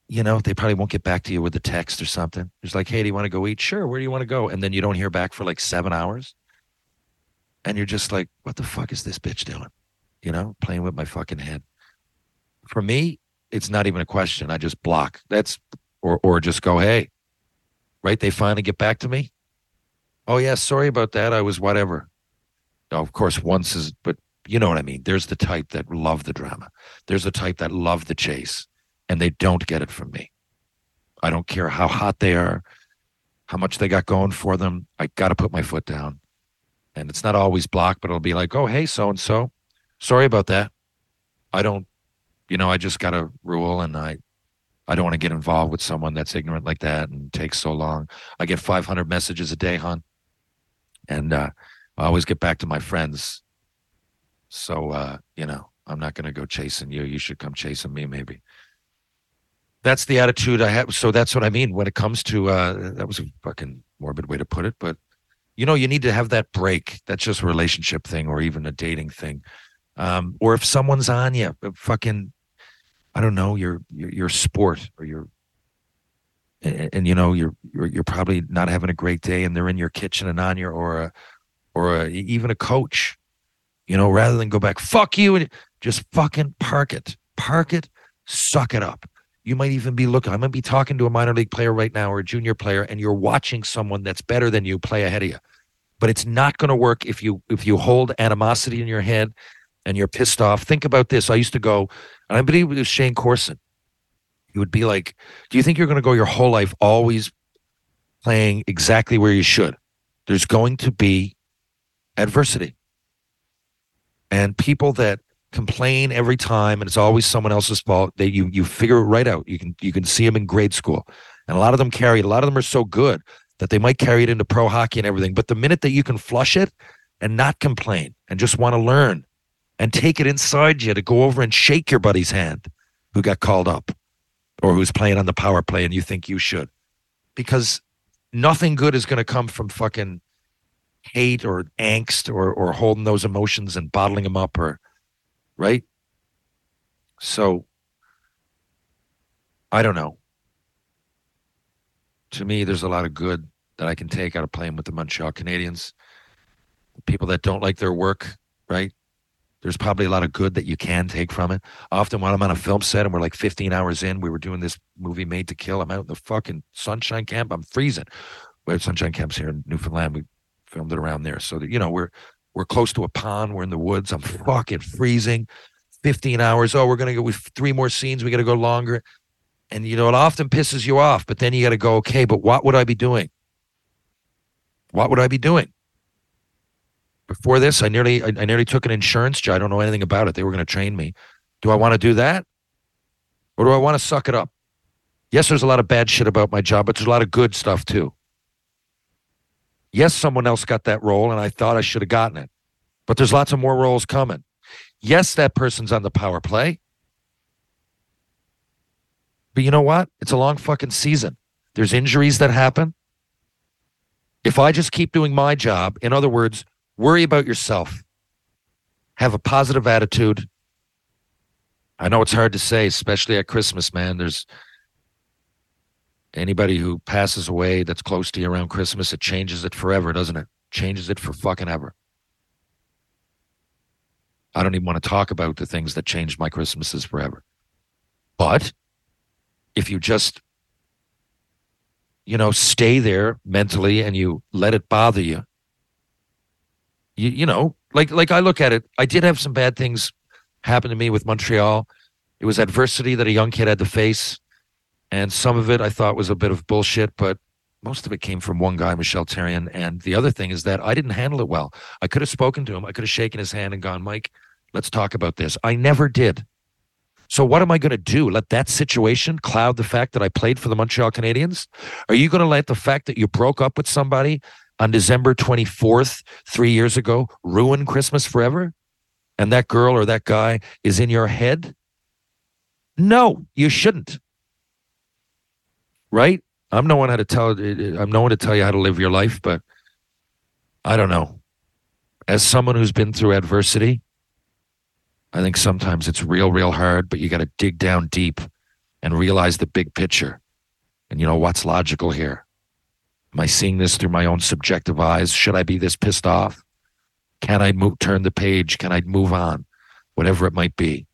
you know, they probably won't get back to you with a text or something. It's like, hey, do you want to go eat? Sure. Where do you want to go? And then you don't hear back for like seven hours. And you're just like, what the fuck is this bitch doing? You know, playing with my fucking head. For me, it's not even a question. I just block. That's or or just go, hey, right? They finally get back to me. Oh yeah, sorry about that. I was whatever. Now, of course, once is, but you know what I mean. There's the type that love the drama. There's the type that love the chase, and they don't get it from me. I don't care how hot they are, how much they got going for them. I got to put my foot down, and it's not always blocked, but it'll be like, oh hey, so and so, sorry about that. I don't, you know, I just got a rule and I, I don't want to get involved with someone that's ignorant like that and takes so long. I get 500 messages a day, hon. And uh, I always get back to my friends. So, uh, you know, I'm not going to go chasing you. You should come chasing me, maybe. That's the attitude I have. So that's what I mean when it comes to, uh, that was a fucking morbid way to put it, but you know, you need to have that break. That's just a relationship thing or even a dating thing. Um, or if someone's on you, uh, fucking, I don't know, your your, your sport or your and, and, you know you're, you're you're probably not having a great day and they're in your kitchen and on you or a or a, even a coach you know rather than go back fuck you and just fucking park it. Park it suck it up. You might even be looking i might be talking to a minor league player right now or a junior player and you're watching someone that's better than you play ahead of you. But it's not going to work if you if you hold animosity in your head and you're pissed off think about this i used to go and i believe it was shayne corson you would be like, do you think you're going to go your whole life always playing exactly where you should? There's going to be adversity. And people that complain every time and it's always someone else's fault, they you you figure it right out. You can you can see them in grade school. And a lot of them carry. A lot of them are so good that they might carry it into pro hockey and everything. But the minute that you can flush it and not complain and just want to learn and take it inside you to go over and shake your buddy's hand who got called up or who's playing on the power play and you think you should. Because nothing good is going to come from fucking hate or angst or or holding those emotions and bottling them up or right? So I don't know. To me, there's a lot of good that I can take out of playing with the Montreal Canadiens. People that don't like their work, right? There's probably a lot of good that you can take from it. Often when I'm on a film set and we're like 15 hours in, we were doing this movie Made to Kill. I'm out in the fucking sunshine camp. I'm freezing. We have sunshine camps here in Newfoundland. We filmed it around there. So that, you know, we're we're close to a pond. We're in the woods. I'm fucking freezing. 15 hours. Oh, we're gonna go with three more scenes. We gotta go longer. And you know, it often pisses you off, but then you gotta go, okay, but what would I be doing? What would I be doing? Before this, I nearly I, I nearly took an insurance job. I don't know anything about it. They were going to train me. Do I want to do that? Or do I want to suck it up? Yes, there's a lot of bad shit about my job, but there's a lot of good stuff too. Yes, someone else got that role and I thought I should have gotten it. But there's lots of more roles coming. Yes, that person's on the power play. But you know what? It's a long fucking season. There's injuries that happen. If I just keep doing my job, in other words, Worry about yourself. Have a positive attitude. I know it's hard to say, especially at Christmas, man. There's anybody who passes away that's close to you around Christmas, it changes it forever, doesn't it? Changes it for fucking ever. I don't even want to talk about the things that changed my Christmases forever. But if you just, you know, stay there mentally and you let it bother you, you, you know, like like I look at it, I did have some bad things happen to me with Montreal. It was adversity that a young kid had to face, and some of it I thought was a bit of bullshit, but most of it came from one guy, Michel Therrien. And the other thing is that I didn't handle it well. I could have spoken to him. I could have shaken his hand and gone, Mike, let's talk about this. I never did. So what am I going to do? Let that situation cloud the fact that I played for the Montreal Canadiens? Are you going to let the fact that you broke up with somebody on December 24th, three years ago, ruin Christmas forever? And that girl or that guy is in your head? No, you shouldn't. Right? I'm no one how to tell I'm no one to tell you how to live your life, but I don't know. As someone who's been through adversity, I think sometimes it's real, real hard, but you got to dig down deep and realize the big picture. And you know what's logical here? Am I seeing this through my own subjective eyes? Should I be this pissed off? Can I move, turn the page? Can I move on? Whatever it might be.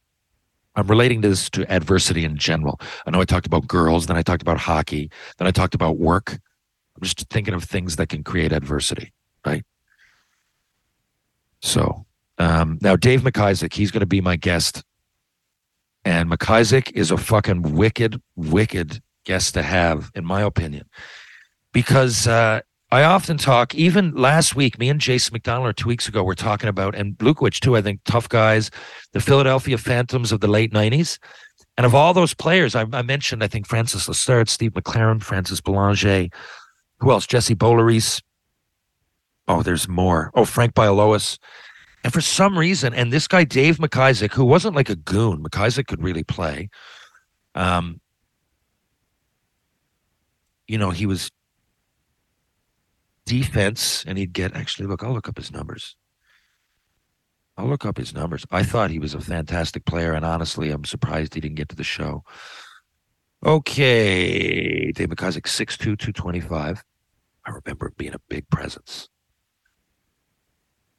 I'm relating this to adversity in general. I know I talked about girls, then I talked about hockey, then I talked about work. I'm just thinking of things that can create adversity, right? So um, now Dave McIsaac, he's going to be my guest. And McIsaac is a fucking wicked, wicked guest to have, in my opinion because uh, I often talk, even last week, me and Jason McDonald, or two weeks ago, we're talking about, and Blukowicz too, I think, tough guys, the Philadelphia Phantoms of the late 90s. And of all those players, I, I mentioned, I think, Francis Lessard, Steve McLaren, Francis Belanger, who else? Jesse Boulerice. Oh, there's more. Oh, Frank Bialowas. And for some reason, and this guy, Dave McIsaac, who wasn't like a goon, McIsaac could really play. Um, you know, he was defense, and he'd get actually look. I'll look up his numbers. I'll look up his numbers. I thought he was a fantastic player, and honestly, I'm surprised he didn't get to the show. Okay, Dave McIsaac, 6'2", 225. I remember being a big presence.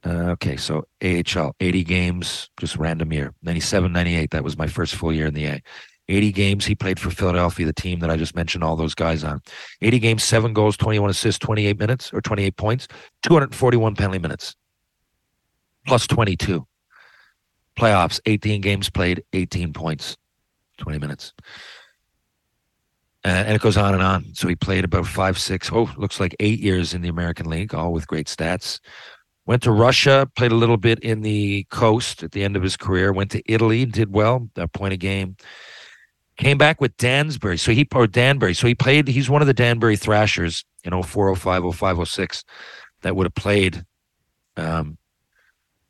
Uh, okay, so AHL, 80 games, just random year. 97, 98, that was my first full year in the A. 80 games, he played for Philadelphia, the team that I just mentioned all those guys on. 80 games, seven goals, 21 assists, 28 minutes or 28 points, 241 penalty minutes, plus 22. Playoffs, 18 games played, 18 points, 20 minutes. Uh, and it goes on and on. So he played about five, six, oh, looks like eight years in the American League, all with great stats. Went to Russia, played a little bit in the coast at the end of his career. Went to Italy, did well, a point a game. Came back with Dansbury. So he, or Danbury. So he played, he's one of the Danbury Trashers in 04, 05, 05, 06 that would have played um,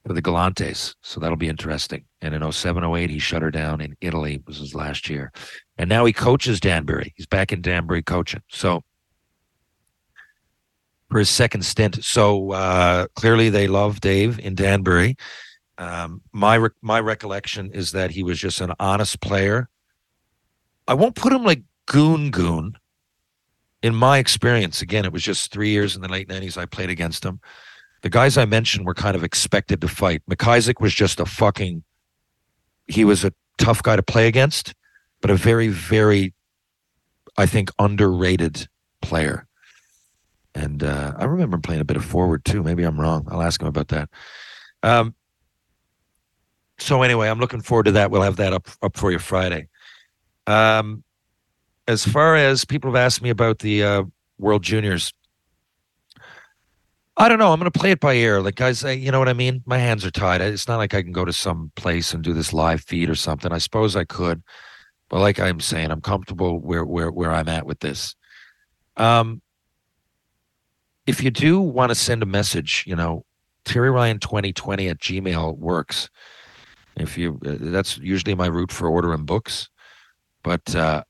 for the Galantes. So that'll be interesting. And in 07, 08, he shut her down in Italy, was his last year. And now he coaches Danbury. He's back in Danbury coaching. So for his second stint. So uh, clearly they love Dave in Danbury. Um, my re- my recollection is that he was just an honest player. I won't put him like goon goon. In my experience, again, it was just three years in the late nineties. I played against him. The guys I mentioned were kind of expected to fight. McIsaac was just a fucking. He was a tough guy to play against, but a very, very, I think, underrated player. And uh, I remember him playing a bit of forward too. Maybe I'm wrong. I'll ask him about that. Um, so anyway, I'm looking forward to that. We'll have that up up for you Friday. Um, as far as people have asked me about the uh, World Juniors, I don't know. I'm going to play it by ear. Like guys, you know what I mean. My hands are tied. It's not like I can go to some place and do this live feed or something. I suppose I could, but like I'm saying, I'm comfortable where where where I'm at with this. Um, if you do want to send a message, you know, Terry Ryan 2020 at Gmail works. If you, uh, that's usually my route for ordering books. But uh,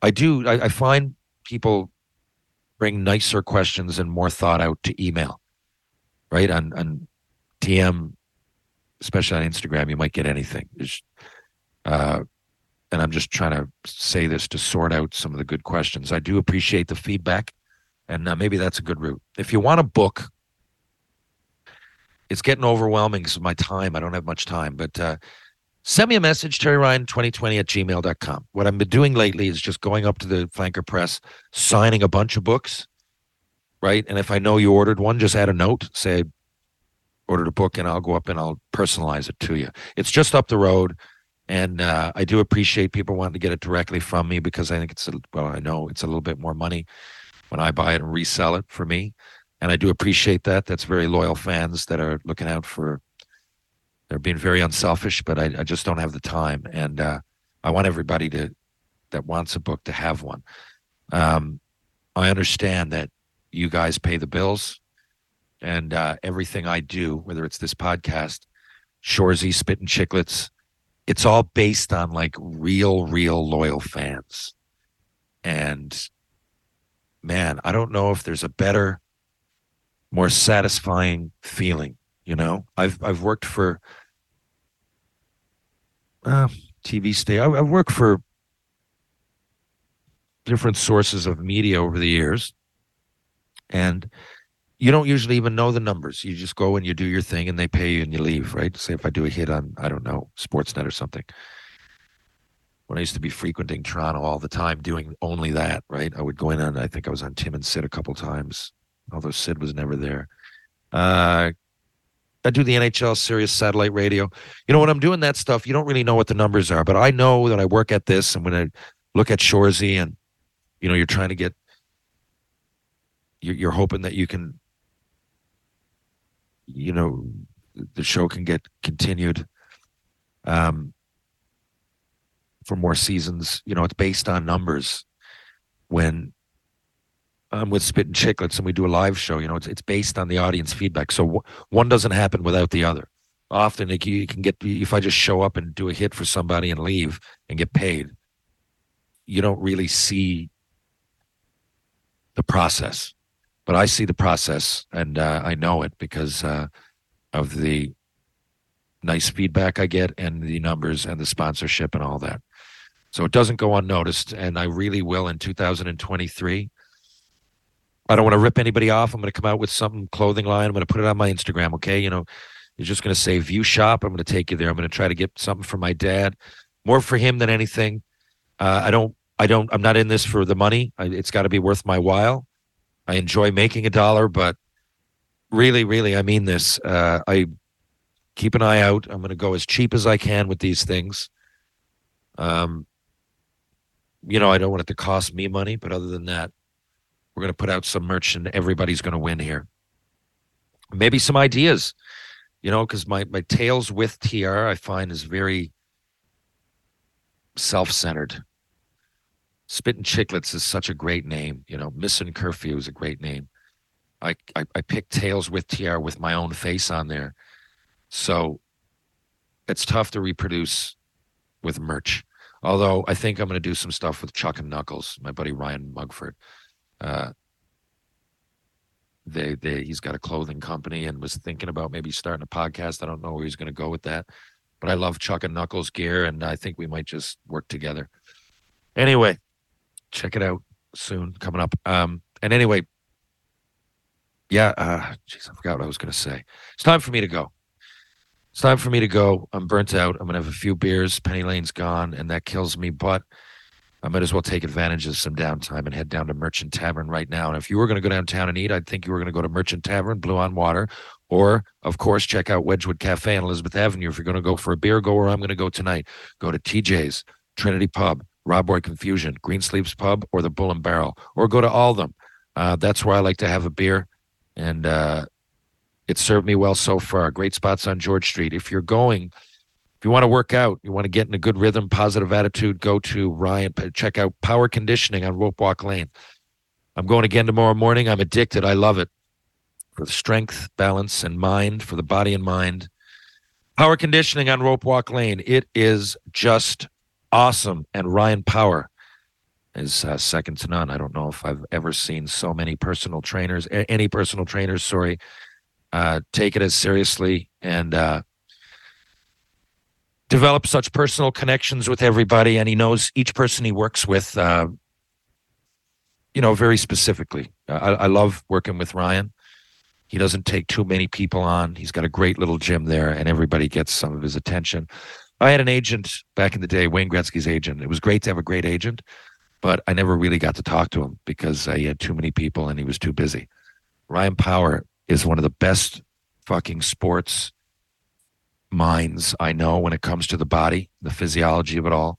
I do, I, I find people bring nicer questions and more thought out to email, right? On, on DM, especially on Instagram, you might get anything. Uh, and I'm just trying to say this to sort out some of the good questions. I do appreciate the feedback and uh, maybe that's a good route. If you want a book, it's getting overwhelming because of my time. I don't have much time, but uh, send me a message, Terry Ryan 2020 at gmail.com. What I've been doing lately is just going up to the Flanker Press, signing a bunch of books, right? And if I know you ordered one, just add a note, say, ordered a book, and I'll go up and I'll personalize it to you. It's just up the road. And uh, I do appreciate people wanting to get it directly from me because I think it's, a, well, I know it's a little bit more money when I buy it and resell it for me. And I do appreciate that. That's very loyal fans that are looking out for. They're being very unselfish, but I, I just don't have the time, and uh, I want everybody to that wants a book to have one. Um, I understand that you guys pay the bills, and uh, everything I do, whether it's this podcast, Shoresy, Spittin' Chiclets, it's all based on like real, real loyal fans, and man, I don't know if there's a better, more satisfying feeling. You know, I've I've worked for uh, TV state. I've worked for different sources of media over the years, and you don't usually even know the numbers. You just go and you do your thing, and they pay you, and you leave. Right? Say if I do a hit on I don't know Sportsnet or something when I used to be frequenting Toronto all the time, doing only that, right? I would go in on, I think I was on Tim and Sid a couple times, although Sid was never there. Uh, I do the NHL Sirius satellite radio. You know, when I'm doing that stuff, you don't really know what the numbers are, but I know that I work at this. And when I look at Shoresy and, you know, you're trying to get, you're, you're hoping that you can, you know, the show can get continued. Um, for more seasons. You know, it's based on numbers. When I'm with Spittin' Chiclets and we do a live show, you know, it's it's based on the audience feedback. So w- one doesn't happen without the other. Often like, you can get if I just show up and do a hit for somebody and leave and get paid, you don't really see the process. but I see the process and uh, I know it because uh, of the nice feedback I get and the numbers and the sponsorship and all that. So it doesn't go unnoticed, and I really will in 2023. I don't want to rip anybody off. I'm going to come out with some clothing line. I'm going to put it on my Instagram. Okay, you know, you're just going to say View Shop. I'm going to take you there. I'm going to try to get something for my dad, more for him than anything. Uh, I don't. I don't. I'm not in this for the money. I, it's got to be worth my while. I enjoy making a dollar, but really, really, I mean this. Uh, I keep an eye out. I'm going to go as cheap as I can with these things. Um, you know, I don't want it to cost me money, but other than that, we're going to put out some merch and everybody's going to win here. Maybe some ideas, you know, because my, my Tales with TR I find is very self centered. Spittin' Chiclets is such a great name. You know, Missing Curfew is a great name. I, I, I picked Tales with TR with my own face on there. So it's tough to reproduce with merch. Although I think I'm going to do some stuff with Chuck and Knuckles, my buddy Ryan Mugford. Uh, they, they, he's got a clothing company and was thinking about maybe starting a podcast. I don't know where he's going to go with that, but I love Chuck and Knuckles gear, and I think we might just work together. Anyway, check it out soon coming up. Um, and anyway, yeah, uh, jeez, I forgot what I was going to say. It's time for me to go. It's time for me to go. I'm burnt out. I'm gonna have a few beers. Penny Lane's gone, and that kills me. But I might as well take advantage of some downtime and head down to Merchant Tavern right now. And if you were going to go downtown and eat, I'd think you were going to go to Merchant Tavern, Blue on Water, or of course check out Wedgwood Cafe on Elizabeth Avenue. If you're going to go for a beer, go where I'm going to go tonight. Go to TJ's, Trinity Pub, Rob Roy Confusion, Greensleeves Pub, or the Bull and Barrel, or go to all them. Uh, that's where I like to have a beer, and uh, it served me well so far. Great spots on George Street. If you're going, if you want to work out, you want to get in a good rhythm, positive attitude, go to Ryan. Check out Power Conditioning on Rope Walk Lane. I'm going again tomorrow morning. I'm addicted. I love it for the strength, balance, and mind, for the body and mind. Power Conditioning on Rope Walk Lane. It is just awesome. And Ryan Power is uh, second to none. I don't know if I've ever seen so many personal trainers, any personal trainers, sorry, uh, take it as seriously and uh, develop such personal connections with everybody. And he knows each person he works with, uh, you know, very specifically. I, I love working with Ryan. He doesn't take too many people on. He's got a great little gym there, and everybody gets some of his attention. I had an agent back in the day, Wayne Gretzky's agent. It was great to have a great agent, but I never really got to talk to him because uh, he had too many people and he was too busy. Ryan Power is one of the best fucking sports minds I know when it comes to the body, the physiology of it all.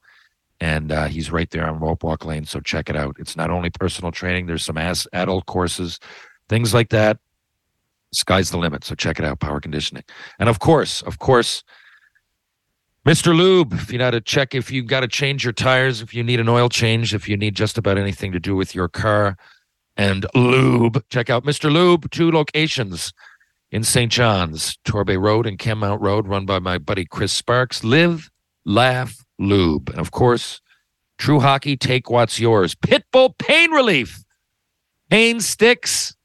And uh, he's right there on Rope Walk Lane. So check it out. It's not only personal training, there's some ass adult courses, things like that. Sky's the limit. So check it out, power conditioning. And of course, of course, Mr. Lube, if you got to check, if you've got to change your tires, if you need an oil change, if you need just about anything to do with your car, and lube. Check out Mr. Lube, two locations in St. John's, Torbay Road and Kenmount Road, run by my buddy Chris Sparks. Live, laugh, lube. And of course, True Hockey, take what's yours. Pitbull Pain Relief. Pain sticks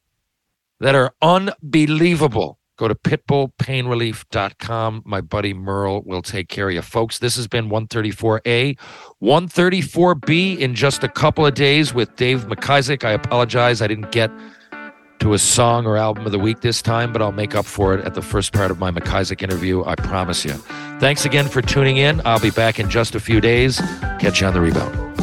that are unbelievable. Go to pitbullpainrelief.com. My buddy Merle will take care of you. Folks, this has been 134A. 134B in just a couple of days with Dave McIsaac. I apologize. I didn't get to a song or album of the week this time, but I'll make up for it at the first part of my McIsaac interview. I promise you. Thanks again for tuning in. I'll be back in just a few days. Catch you on the rebound.